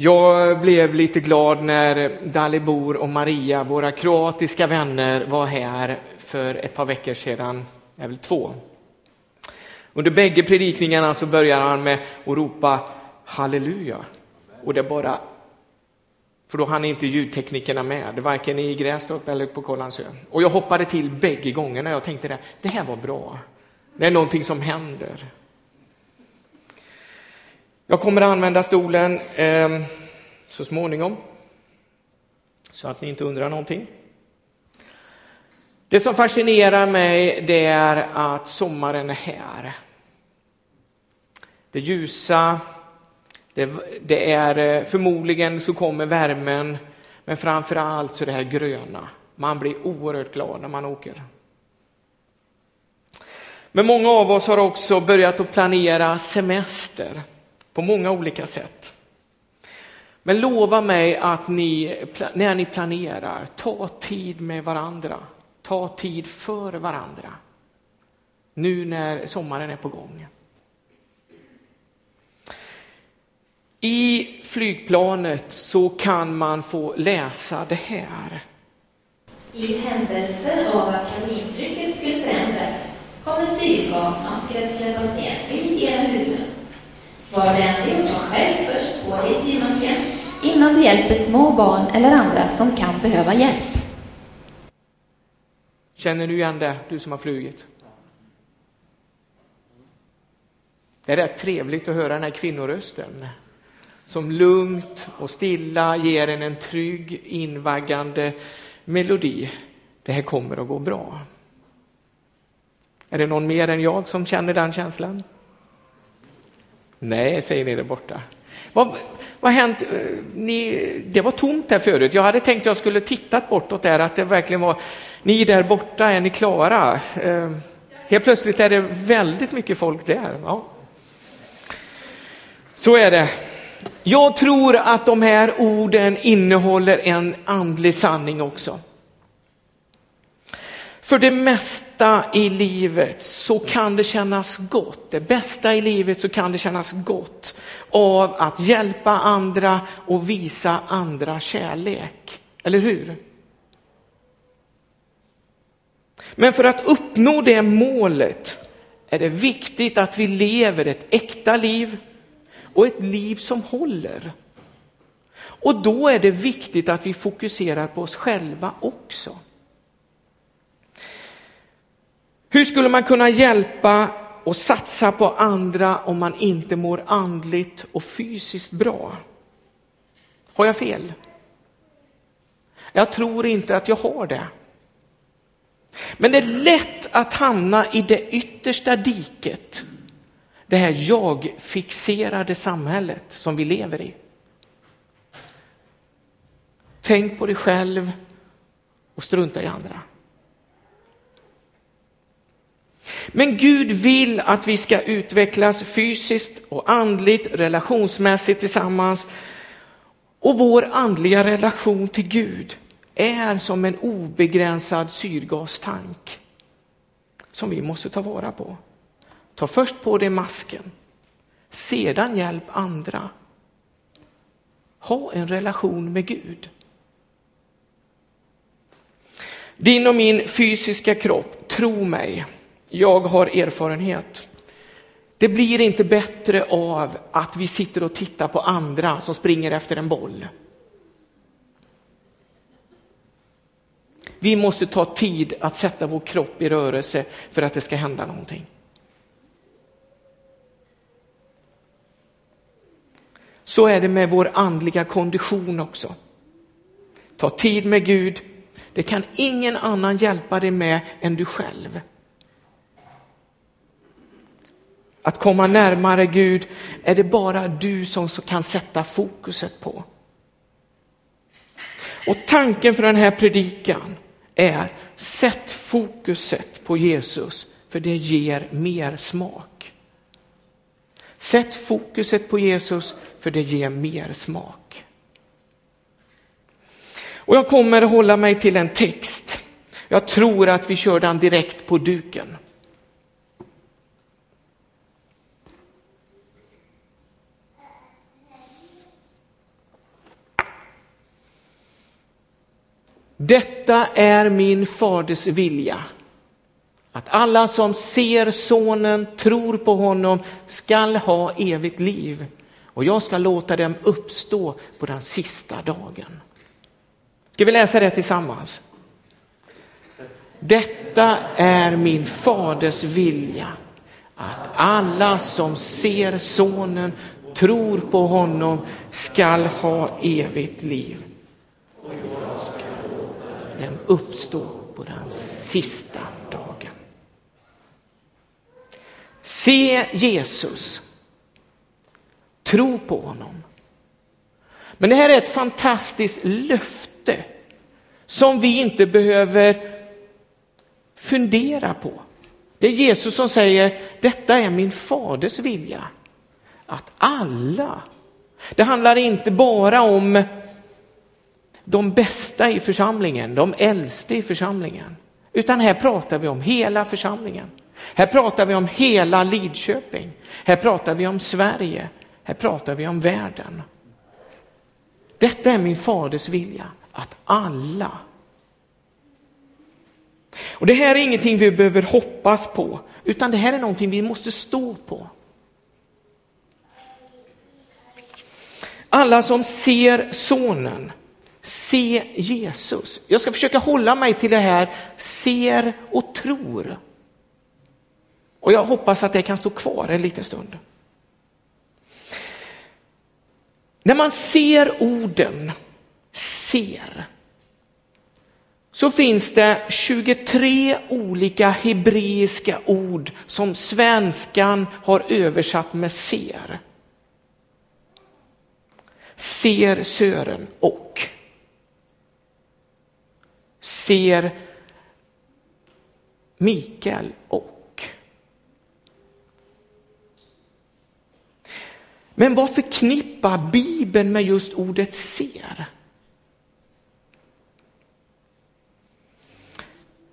Jag blev lite glad när Dalibor och Maria, våra kroatiska vänner, var här för ett par veckor sedan, är väl två. Under bägge predikningarna så börjar han med att ropa halleluja. Och det bara för då hann inte ljudteknikerna med, varken i Grästorp eller på Kållandsö. Och jag hoppade till bägge gångerna. Jag tänkte det, det här var bra. Det är någonting som händer. Jag kommer att använda stolen eh, så småningom, så att ni inte undrar någonting. Det som fascinerar mig det är att sommaren är här. Det ljusa, det, det är eh, förmodligen så kommer värmen, men framför allt så det här gröna. Man blir oerhört glad när man åker. Men många av oss har också börjat att planera semester på många olika sätt. Men lova mig att ni, när ni planerar, ta tid med varandra. Ta tid för varandra. Nu när sommaren är på gång. I flygplanet så kan man få läsa det här. I händelse av att kabintrycket skulle förändras kommer syrgasmasker att släppas ner till era huvuden. Var vänlig och ta själv först på dig syrmasken innan du hjälper små barn eller andra som kan behöva hjälp. Känner du igen det, du som har flugit? Det är rätt trevligt att höra den här kvinnorösten som lugnt och stilla ger en en trygg, invaggande melodi. Det här kommer att gå bra. Är det någon mer än jag som känner den känslan? Nej, säger ni där borta. Vad, vad har hänt? Eh, ni, det var tomt här förut. Jag hade tänkt att jag skulle tittat bortåt där, att det verkligen var, ni där borta, är ni klara? Eh, helt plötsligt är det väldigt mycket folk där. Ja. Så är det. Jag tror att de här orden innehåller en andlig sanning också. För det mesta i livet så kan det kännas gott, det bästa i livet så kan det kännas gott av att hjälpa andra och visa andra kärlek. Eller hur? Men för att uppnå det målet är det viktigt att vi lever ett äkta liv och ett liv som håller. Och då är det viktigt att vi fokuserar på oss själva också. Hur skulle man kunna hjälpa och satsa på andra om man inte mår andligt och fysiskt bra? Har jag fel? Jag tror inte att jag har det. Men det är lätt att hamna i det yttersta diket det här jag-fixerade samhället som vi lever i. Tänk på dig själv och strunta i andra. Men Gud vill att vi ska utvecklas fysiskt och andligt, relationsmässigt tillsammans. Och vår andliga relation till Gud är som en obegränsad syrgastank som vi måste ta vara på. Ta först på dig masken, sedan hjälp andra. Ha en relation med Gud. Din och min fysiska kropp, tro mig, jag har erfarenhet. Det blir inte bättre av att vi sitter och tittar på andra som springer efter en boll. Vi måste ta tid att sätta vår kropp i rörelse för att det ska hända någonting. Så är det med vår andliga kondition också. Ta tid med Gud. Det kan ingen annan hjälpa dig med än du själv. Att komma närmare Gud är det bara du som kan sätta fokuset på. Och tanken för den här predikan är sätt fokuset på Jesus för det ger mer smak. Sätt fokuset på Jesus för det ger mer smak. Och jag kommer att hålla mig till en text. Jag tror att vi kör den direkt på duken. Detta är min faders vilja. Att alla som ser sonen, tror på honom, skall ha evigt liv. Och jag ska låta dem uppstå på den sista dagen. Ska vi läsa det tillsammans? Detta är min faders vilja. Att alla som ser sonen, tror på honom, skall ha evigt liv. Jerusalem jag uppstå på den sista dagen. Se Jesus. Tro på honom. Men det här är ett fantastiskt löfte som vi inte behöver fundera på. Det är Jesus som säger, detta är min faders vilja. Att alla, det handlar inte bara om de bästa i församlingen, de äldste i församlingen, utan här pratar vi om hela församlingen. Här pratar vi om hela Lidköping. Här pratar vi om Sverige. Här pratar vi om världen. Detta är min faders vilja, att alla. Och det här är ingenting vi behöver hoppas på, utan det här är någonting vi måste stå på. Alla som ser sonen, se Jesus. Jag ska försöka hålla mig till det här ser och tror. Och jag hoppas att det kan stå kvar en liten stund. När man ser orden ser så finns det 23 olika hebreiska ord som svenskan har översatt med ser. Ser Sören och. Ser Mikael och. Men vad förknippar Bibeln med just ordet ser?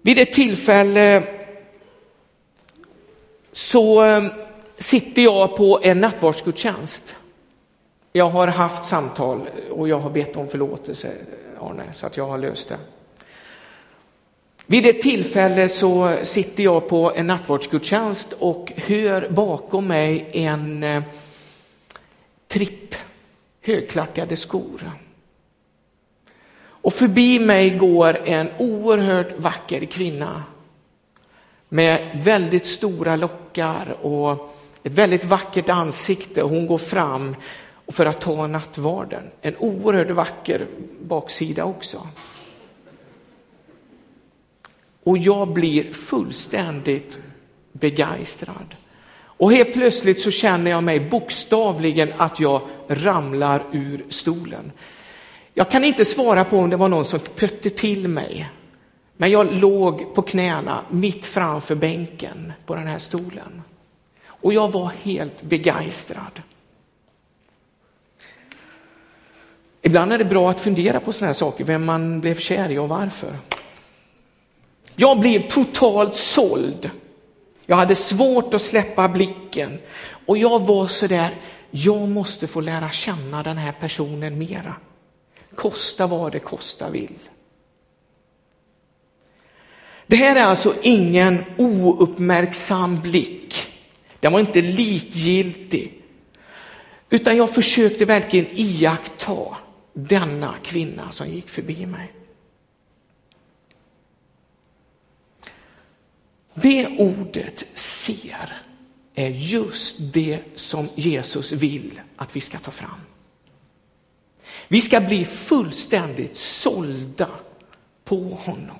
Vid ett tillfälle så eh, sitter jag på en nattvardsgudstjänst. Jag har haft samtal och jag har bett om förlåtelse, Arne, så att jag har löst det. Vid ett tillfälle så sitter jag på en nattvardsgudstjänst och hör bakom mig en eh, tripp, högklackade skor. Och förbi mig går en oerhört vacker kvinna med väldigt stora lockar och ett väldigt vackert ansikte. Hon går fram för att ta nattvarden. En oerhört vacker baksida också. Och jag blir fullständigt begeistrad. Och helt plötsligt så känner jag mig bokstavligen att jag ramlar ur stolen. Jag kan inte svara på om det var någon som pötte till mig. Men jag låg på knäna mitt framför bänken på den här stolen. Och jag var helt begeistrad. Ibland är det bra att fundera på sådana här saker, vem man blev kär i och varför. Jag blev totalt såld jag hade svårt att släppa blicken och jag var så där, jag måste få lära känna den här personen mera. Kosta vad det kosta vill. Det här är alltså ingen ouppmärksam blick. Den var inte likgiltig. Utan jag försökte verkligen iaktta denna kvinna som gick förbi mig. Det ordet ser är just det som Jesus vill att vi ska ta fram. Vi ska bli fullständigt sålda på honom.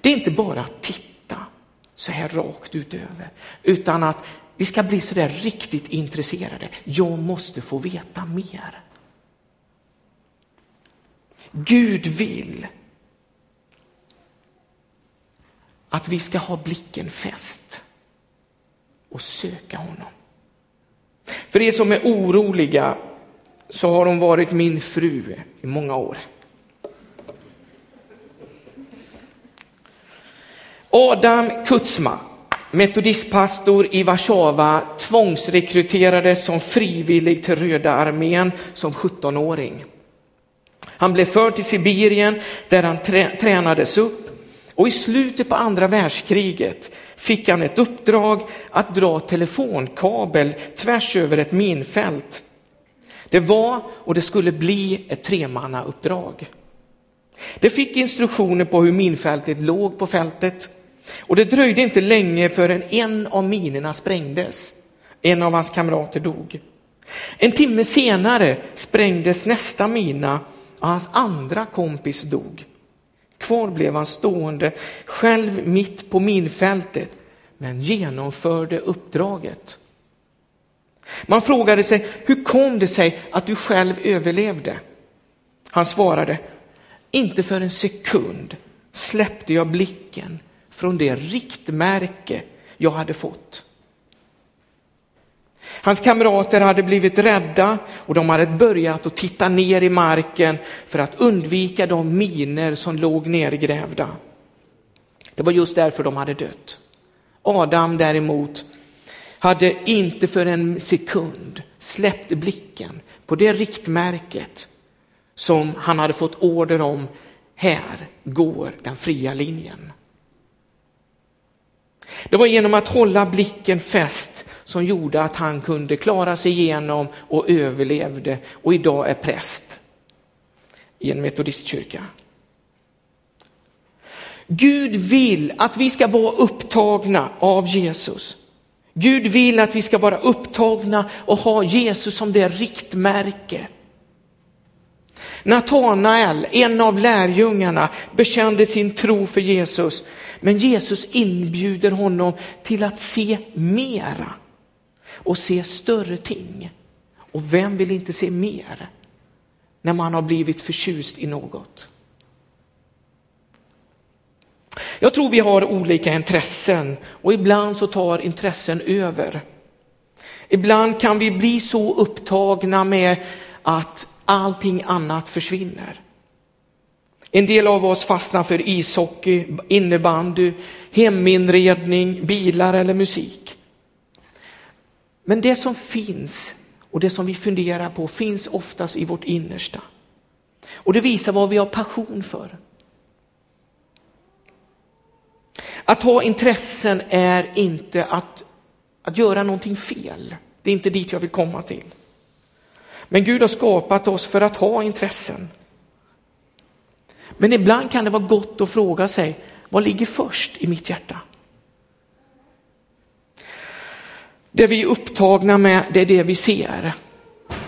Det är inte bara att titta så här rakt utöver, utan att vi ska bli så där riktigt intresserade. Jag måste få veta mer. Gud vill att vi ska ha blicken fäst och söka honom. För er som är oroliga så har hon varit min fru i många år. Adam Kutsma, metodistpastor i Warszawa, tvångsrekryterades som frivillig till Röda armén som 17-åring. Han blev förd till Sibirien där han tränades upp och i slutet på andra världskriget fick han ett uppdrag att dra telefonkabel tvärs över ett minfält. Det var och det skulle bli ett tremannauppdrag. Det fick instruktioner på hur minfältet låg på fältet och det dröjde inte länge förrän en av minerna sprängdes. En av hans kamrater dog. En timme senare sprängdes nästa mina och hans andra kompis dog. Kvar blev han stående själv mitt på minfältet men genomförde uppdraget. Man frågade sig, hur kom det sig att du själv överlevde? Han svarade, inte för en sekund släppte jag blicken från det riktmärke jag hade fått. Hans kamrater hade blivit rädda och de hade börjat att titta ner i marken för att undvika de miner som låg nergrävda. Det var just därför de hade dött. Adam däremot hade inte för en sekund släppt blicken på det riktmärket som han hade fått order om, här går den fria linjen. Det var genom att hålla blicken fäst som gjorde att han kunde klara sig igenom och överlevde och idag är präst i en metodistkyrka. Gud vill att vi ska vara upptagna av Jesus. Gud vill att vi ska vara upptagna och ha Jesus som det riktmärke. Natanael, en av lärjungarna, bekände sin tro för Jesus, men Jesus inbjuder honom till att se mera och se större ting. Och vem vill inte se mer när man har blivit förtjust i något? Jag tror vi har olika intressen och ibland så tar intressen över. Ibland kan vi bli så upptagna med att allting annat försvinner. En del av oss fastnar för ishockey, innebandy, heminredning, bilar eller musik. Men det som finns och det som vi funderar på finns oftast i vårt innersta. Och det visar vad vi har passion för. Att ha intressen är inte att, att göra någonting fel. Det är inte dit jag vill komma till. Men Gud har skapat oss för att ha intressen. Men ibland kan det vara gott att fråga sig, vad ligger först i mitt hjärta? Det vi är upptagna med, det är det vi ser.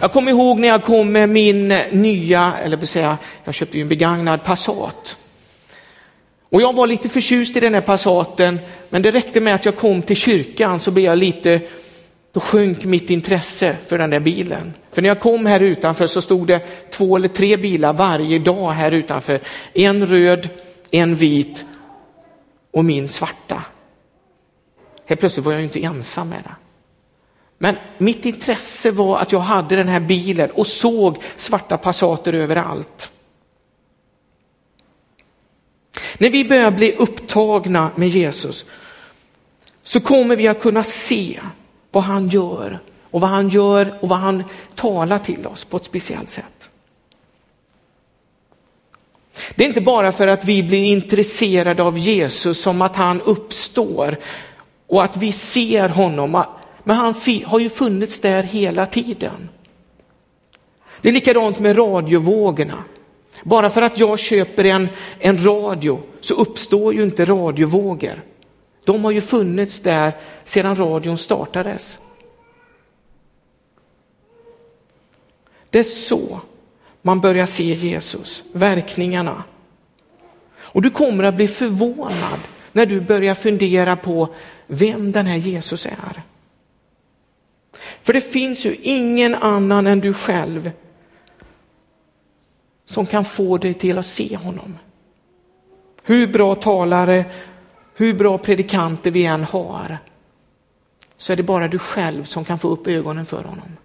Jag kommer ihåg när jag kom med min nya, eller säga, jag köpte ju en begagnad Passat. Och jag var lite förtjust i den här Passaten, men det räckte med att jag kom till kyrkan så blev jag lite, då sjönk mitt intresse för den där bilen. För när jag kom här utanför så stod det två eller tre bilar varje dag här utanför. En röd, en vit och min svarta. Helt plötsligt var jag inte ensam med det. Men mitt intresse var att jag hade den här bilen och såg svarta Passater överallt. När vi börjar bli upptagna med Jesus så kommer vi att kunna se vad han gör och vad han gör och vad han talar till oss på ett speciellt sätt. Det är inte bara för att vi blir intresserade av Jesus som att han uppstår och att vi ser honom, men han har ju funnits där hela tiden. Det är likadant med radiovågorna. Bara för att jag köper en, en radio så uppstår ju inte radiovågor. De har ju funnits där sedan radion startades. Det är så man börjar se Jesus, verkningarna. Och du kommer att bli förvånad när du börjar fundera på vem den här Jesus är. För det finns ju ingen annan än du själv som kan få dig till att se honom. Hur bra talare, hur bra predikanter vi än har, så är det bara du själv som kan få upp ögonen för honom.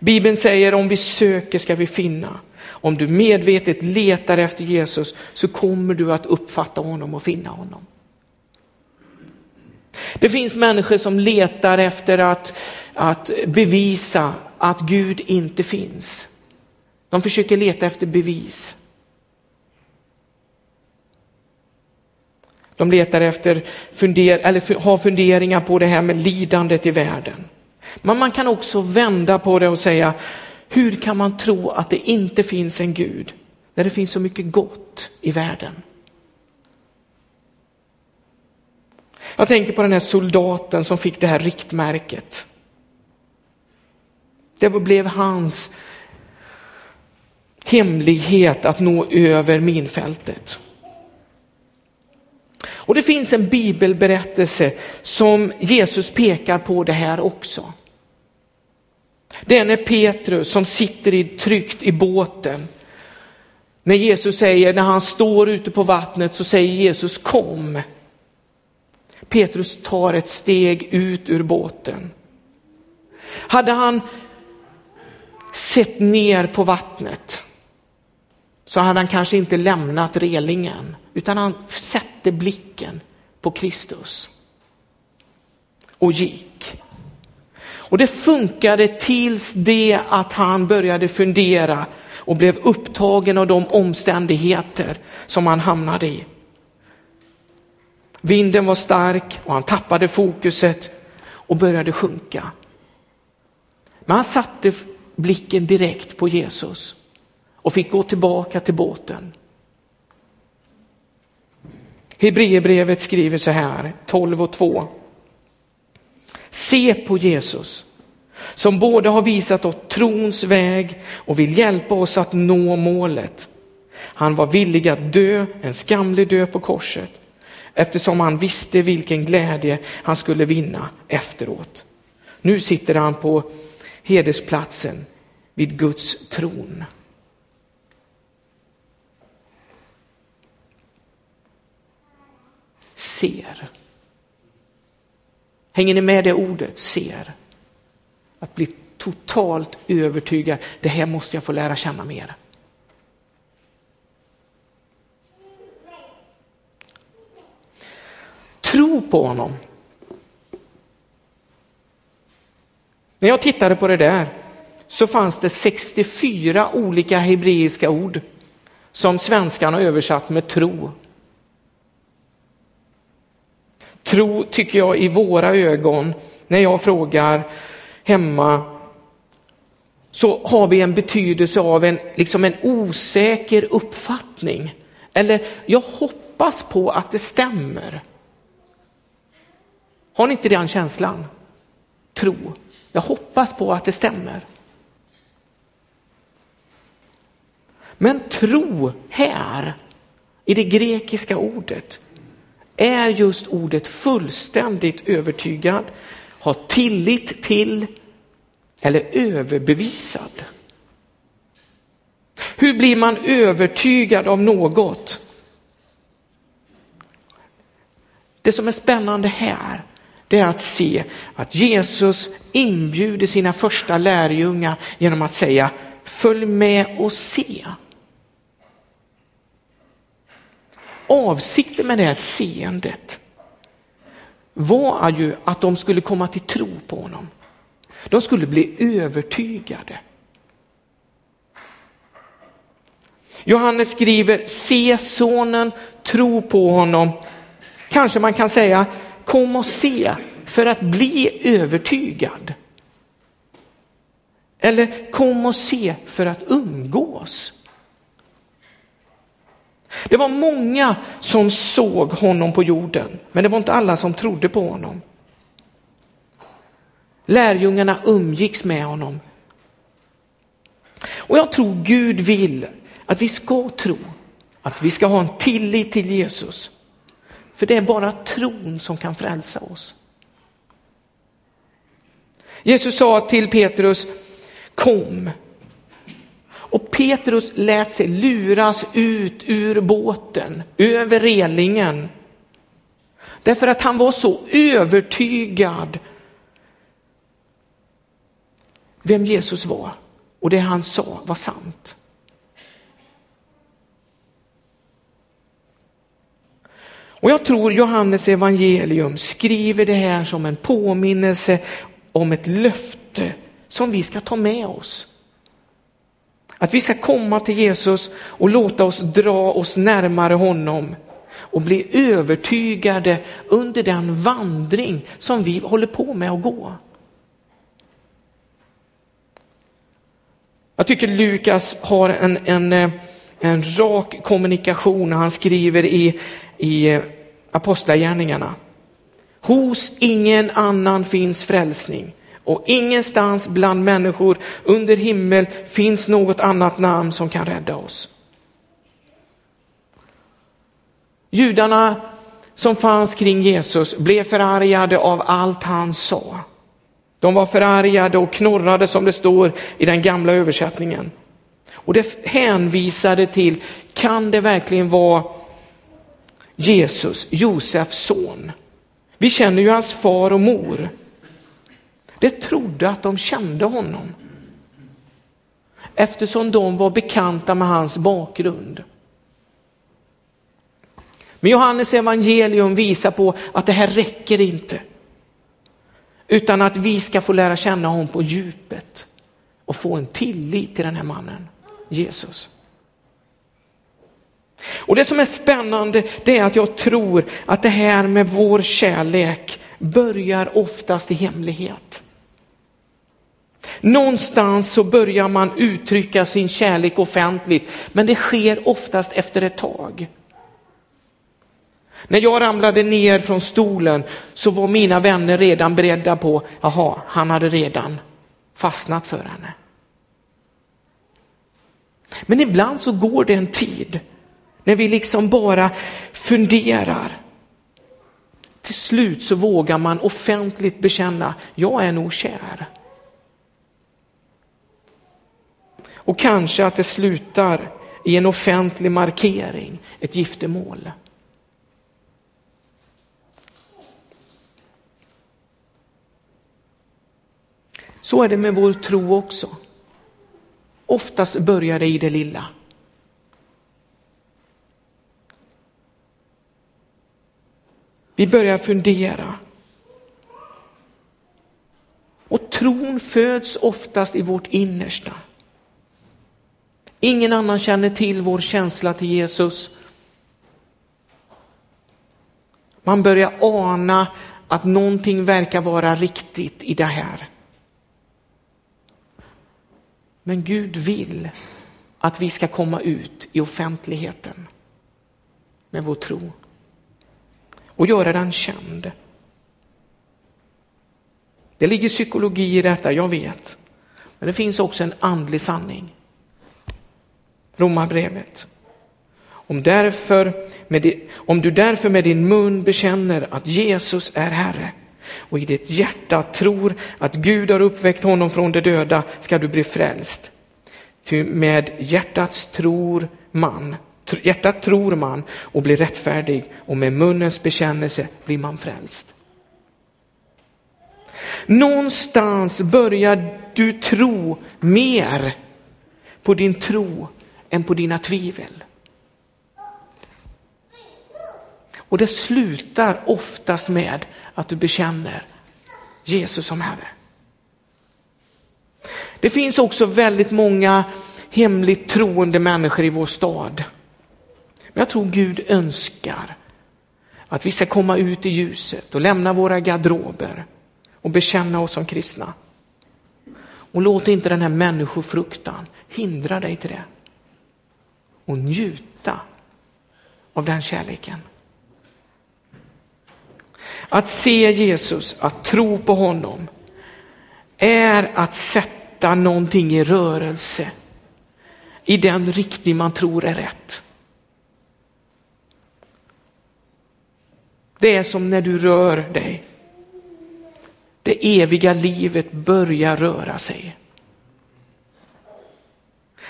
Bibeln säger om vi söker ska vi finna. Om du medvetet letar efter Jesus så kommer du att uppfatta honom och finna honom. Det finns människor som letar efter att, att bevisa att Gud inte finns. De försöker leta efter bevis. De letar efter, funder, eller har funderingar på det här med lidandet i världen. Men man kan också vända på det och säga, hur kan man tro att det inte finns en Gud när det finns så mycket gott i världen? Jag tänker på den här soldaten som fick det här riktmärket. Det blev hans hemlighet att nå över minfältet. Och det finns en bibelberättelse som Jesus pekar på det här också. Det är när Petrus som sitter i, tryggt i båten. När Jesus säger, när han står ute på vattnet så säger Jesus kom. Petrus tar ett steg ut ur båten. Hade han sett ner på vattnet så hade han kanske inte lämnat relingen utan han sätter blicken på Kristus och gick. Och det funkade tills det att han började fundera och blev upptagen av de omständigheter som han hamnade i. Vinden var stark och han tappade fokuset och började sjunka. Men han satte blicken direkt på Jesus och fick gå tillbaka till båten. Hebreerbrevet skriver så här, 12 och 2. Se på Jesus som både har visat oss trons väg och vill hjälpa oss att nå målet. Han var villig att dö, en skamlig död på korset, eftersom han visste vilken glädje han skulle vinna efteråt. Nu sitter han på hedersplatsen vid Guds tron. Ser. Hänger ni med det ordet, ser? Att bli totalt övertygad, det här måste jag få lära känna mer. Tro på honom. När jag tittade på det där så fanns det 64 olika hebreiska ord som svenskan har översatt med tro. Tro tycker jag i våra ögon, när jag frågar hemma, så har vi en betydelse av en, liksom en osäker uppfattning. Eller jag hoppas på att det stämmer. Har ni inte den känslan? Tro. Jag hoppas på att det stämmer. Men tro här, i det grekiska ordet, är just ordet fullständigt övertygad, ha tillit till eller överbevisad. Hur blir man övertygad av något? Det som är spännande här, det är att se att Jesus inbjuder sina första lärjungar genom att säga följ med och se. Avsikten med det här seendet var ju att de skulle komma till tro på honom. De skulle bli övertygade. Johannes skriver, se sonen, tro på honom. Kanske man kan säga, kom och se för att bli övertygad. Eller kom och se för att umgås. Det var många som såg honom på jorden, men det var inte alla som trodde på honom. Lärjungarna umgicks med honom. Och jag tror Gud vill att vi ska tro, att vi ska ha en tillit till Jesus. För det är bara tron som kan frälsa oss. Jesus sa till Petrus, kom. Och Petrus lät sig luras ut ur båten, över relingen. Därför att han var så övertygad vem Jesus var och det han sa var sant. Och jag tror Johannes evangelium skriver det här som en påminnelse om ett löfte som vi ska ta med oss. Att vi ska komma till Jesus och låta oss dra oss närmare honom och bli övertygade under den vandring som vi håller på med att gå. Jag tycker Lukas har en, en, eh, en rak kommunikation när han skriver i, i eh, Apostlagärningarna. Hos ingen annan finns frälsning och ingenstans bland människor under himmel finns något annat namn som kan rädda oss. Judarna som fanns kring Jesus blev förargade av allt han sa. De var förargade och knorrade som det står i den gamla översättningen. Och det hänvisade till, kan det verkligen vara Jesus, Josefs son? Vi känner ju hans far och mor. Det trodde att de kände honom. Eftersom de var bekanta med hans bakgrund. Men Johannes evangelium visar på att det här räcker inte. Utan att vi ska få lära känna honom på djupet och få en tillit till den här mannen, Jesus. Och det som är spännande det är att jag tror att det här med vår kärlek börjar oftast i hemlighet. Någonstans så börjar man uttrycka sin kärlek offentligt, men det sker oftast efter ett tag. När jag ramlade ner från stolen så var mina vänner redan beredda på, jaha, han hade redan fastnat för henne. Men ibland så går det en tid när vi liksom bara funderar. Till slut så vågar man offentligt bekänna, jag är nog kär. Och kanske att det slutar i en offentlig markering, ett giftermål. Så är det med vår tro också. Oftast börjar det i det lilla. Vi börjar fundera. Och tron föds oftast i vårt innersta. Ingen annan känner till vår känsla till Jesus. Man börjar ana att någonting verkar vara riktigt i det här. Men Gud vill att vi ska komma ut i offentligheten med vår tro och göra den känd. Det ligger psykologi i detta, jag vet. Men det finns också en andlig sanning. Romarbrevet. Om, därför med, om du därför med din mun bekänner att Jesus är Herre och i ditt hjärta tror att Gud har uppväckt honom från de döda ska du bli frälst. Ty med hjärtats tror man, hjärtat tror man och blir rättfärdig och med munnens bekännelse blir man frälst. Någonstans börjar du tro mer på din tro än på dina tvivel. Och det slutar oftast med att du bekänner Jesus som Herre. Det finns också väldigt många hemligt troende människor i vår stad. Men jag tror Gud önskar att vi ska komma ut i ljuset och lämna våra garderober och bekänna oss som kristna. Och låt inte den här människofruktan hindra dig till det. Och njuta av den kärleken. Att se Jesus, att tro på honom, är att sätta någonting i rörelse i den riktning man tror är rätt. Det är som när du rör dig. Det eviga livet börjar röra sig.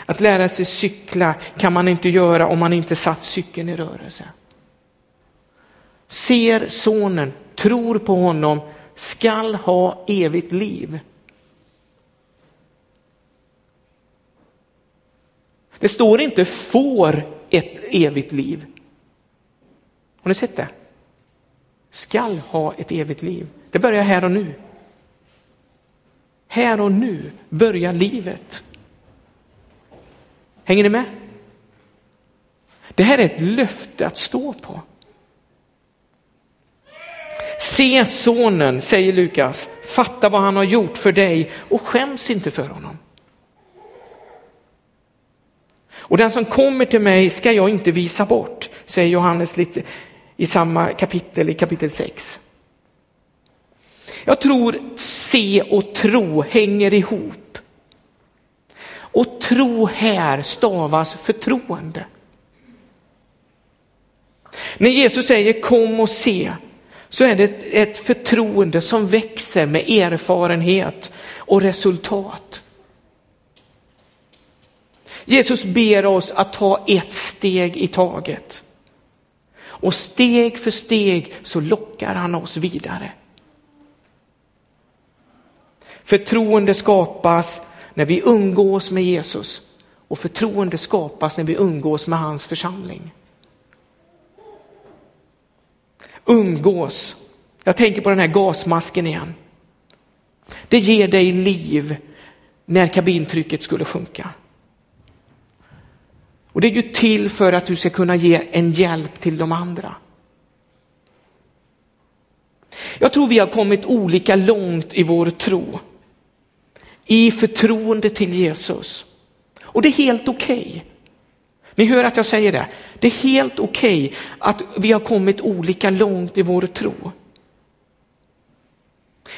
Att lära sig cykla kan man inte göra om man inte satt cykeln i rörelse. Ser sonen, tror på honom, skall ha evigt liv. Det står inte får ett evigt liv. Har ni sett det? Skall ha ett evigt liv. Det börjar här och nu. Här och nu börjar livet. Hänger ni med? Det här är ett löfte att stå på. Se sonen, säger Lukas, fatta vad han har gjort för dig och skäms inte för honom. Och den som kommer till mig ska jag inte visa bort, säger Johannes lite i samma kapitel, i kapitel 6. Jag tror se och tro hänger ihop. Och tro här stavas förtroende. När Jesus säger kom och se så är det ett förtroende som växer med erfarenhet och resultat. Jesus ber oss att ta ett steg i taget. Och steg för steg så lockar han oss vidare. Förtroende skapas när vi umgås med Jesus och förtroende skapas när vi umgås med hans församling. Umgås. Jag tänker på den här gasmasken igen. Det ger dig liv när kabintrycket skulle sjunka. Och det är ju till för att du ska kunna ge en hjälp till de andra. Jag tror vi har kommit olika långt i vår tro. I förtroende till Jesus. Och det är helt okej. Okay. Ni hör att jag säger det. Det är helt okej okay att vi har kommit olika långt i vår tro.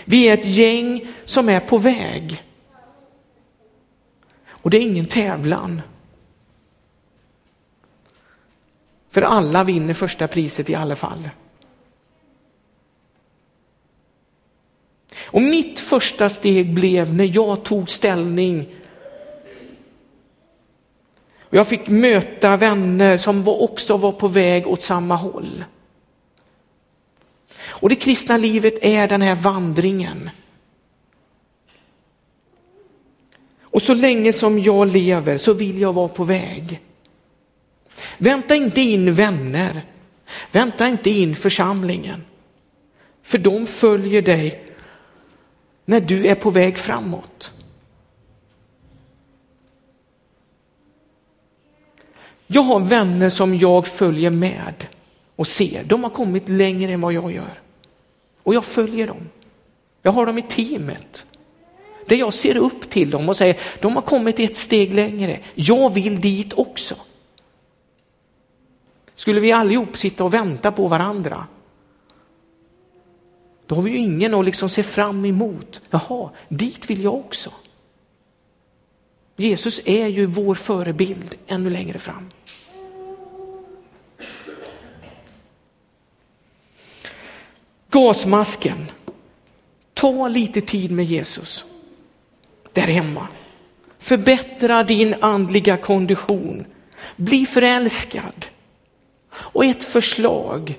Vi är ett gäng som är på väg. Och det är ingen tävlan. För alla vinner första priset i alla fall. Och mitt första steg blev när jag tog ställning. Jag fick möta vänner som också var på väg åt samma håll. Och det kristna livet är den här vandringen. Och så länge som jag lever så vill jag vara på väg. Vänta inte in vänner. Vänta inte in församlingen. För de följer dig när du är på väg framåt. Jag har vänner som jag följer med och ser. De har kommit längre än vad jag gör. Och jag följer dem. Jag har dem i teamet. Där jag ser upp till dem och säger, de har kommit ett steg längre. Jag vill dit också. Skulle vi allihop sitta och vänta på varandra, då har vi ju ingen att liksom se fram emot. Jaha, dit vill jag också. Jesus är ju vår förebild ännu längre fram. Gasmasken. Ta lite tid med Jesus där hemma. Förbättra din andliga kondition. Bli förälskad. Och ett förslag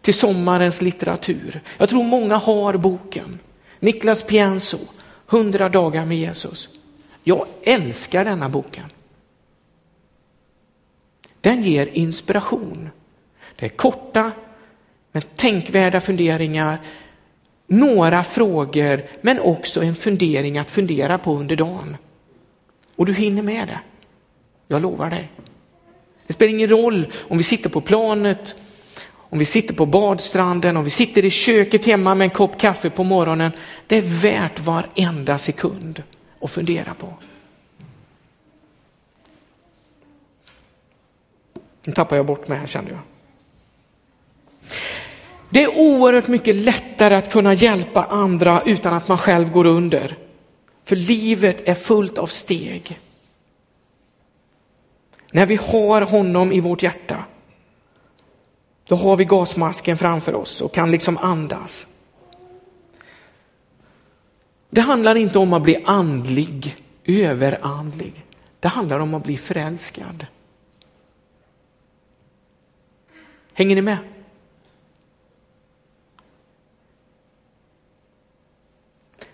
till sommarens litteratur. Jag tror många har boken. Niklas Pienso, 100 dagar med Jesus. Jag älskar denna boken. Den ger inspiration. Det är korta men tänkvärda funderingar, några frågor men också en fundering att fundera på under dagen. Och du hinner med det. Jag lovar dig. Det spelar ingen roll om vi sitter på planet, om vi sitter på badstranden, om vi sitter i köket hemma med en kopp kaffe på morgonen. Det är värt varenda sekund att fundera på. Nu tappar jag bort mig här kände jag. Det är oerhört mycket lättare att kunna hjälpa andra utan att man själv går under. För livet är fullt av steg. När vi har honom i vårt hjärta, då har vi gasmasken framför oss och kan liksom andas. Det handlar inte om att bli andlig, överandlig. Det handlar om att bli förälskad. Hänger ni med?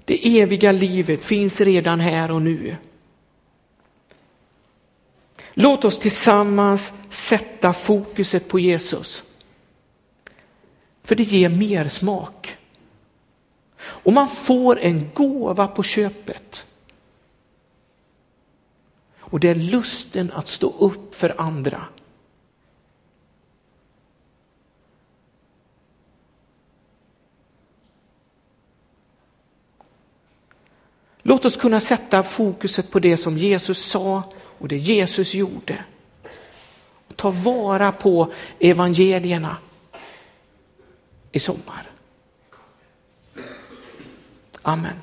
Det eviga livet finns redan här och nu. Låt oss tillsammans sätta fokuset på Jesus. För det ger mer smak. Och man får en gåva på köpet. Och det är lusten att stå upp för andra. Låt oss kunna sätta fokuset på det som Jesus sa och det Jesus gjorde. Ta vara på evangelierna i sommar. Amen.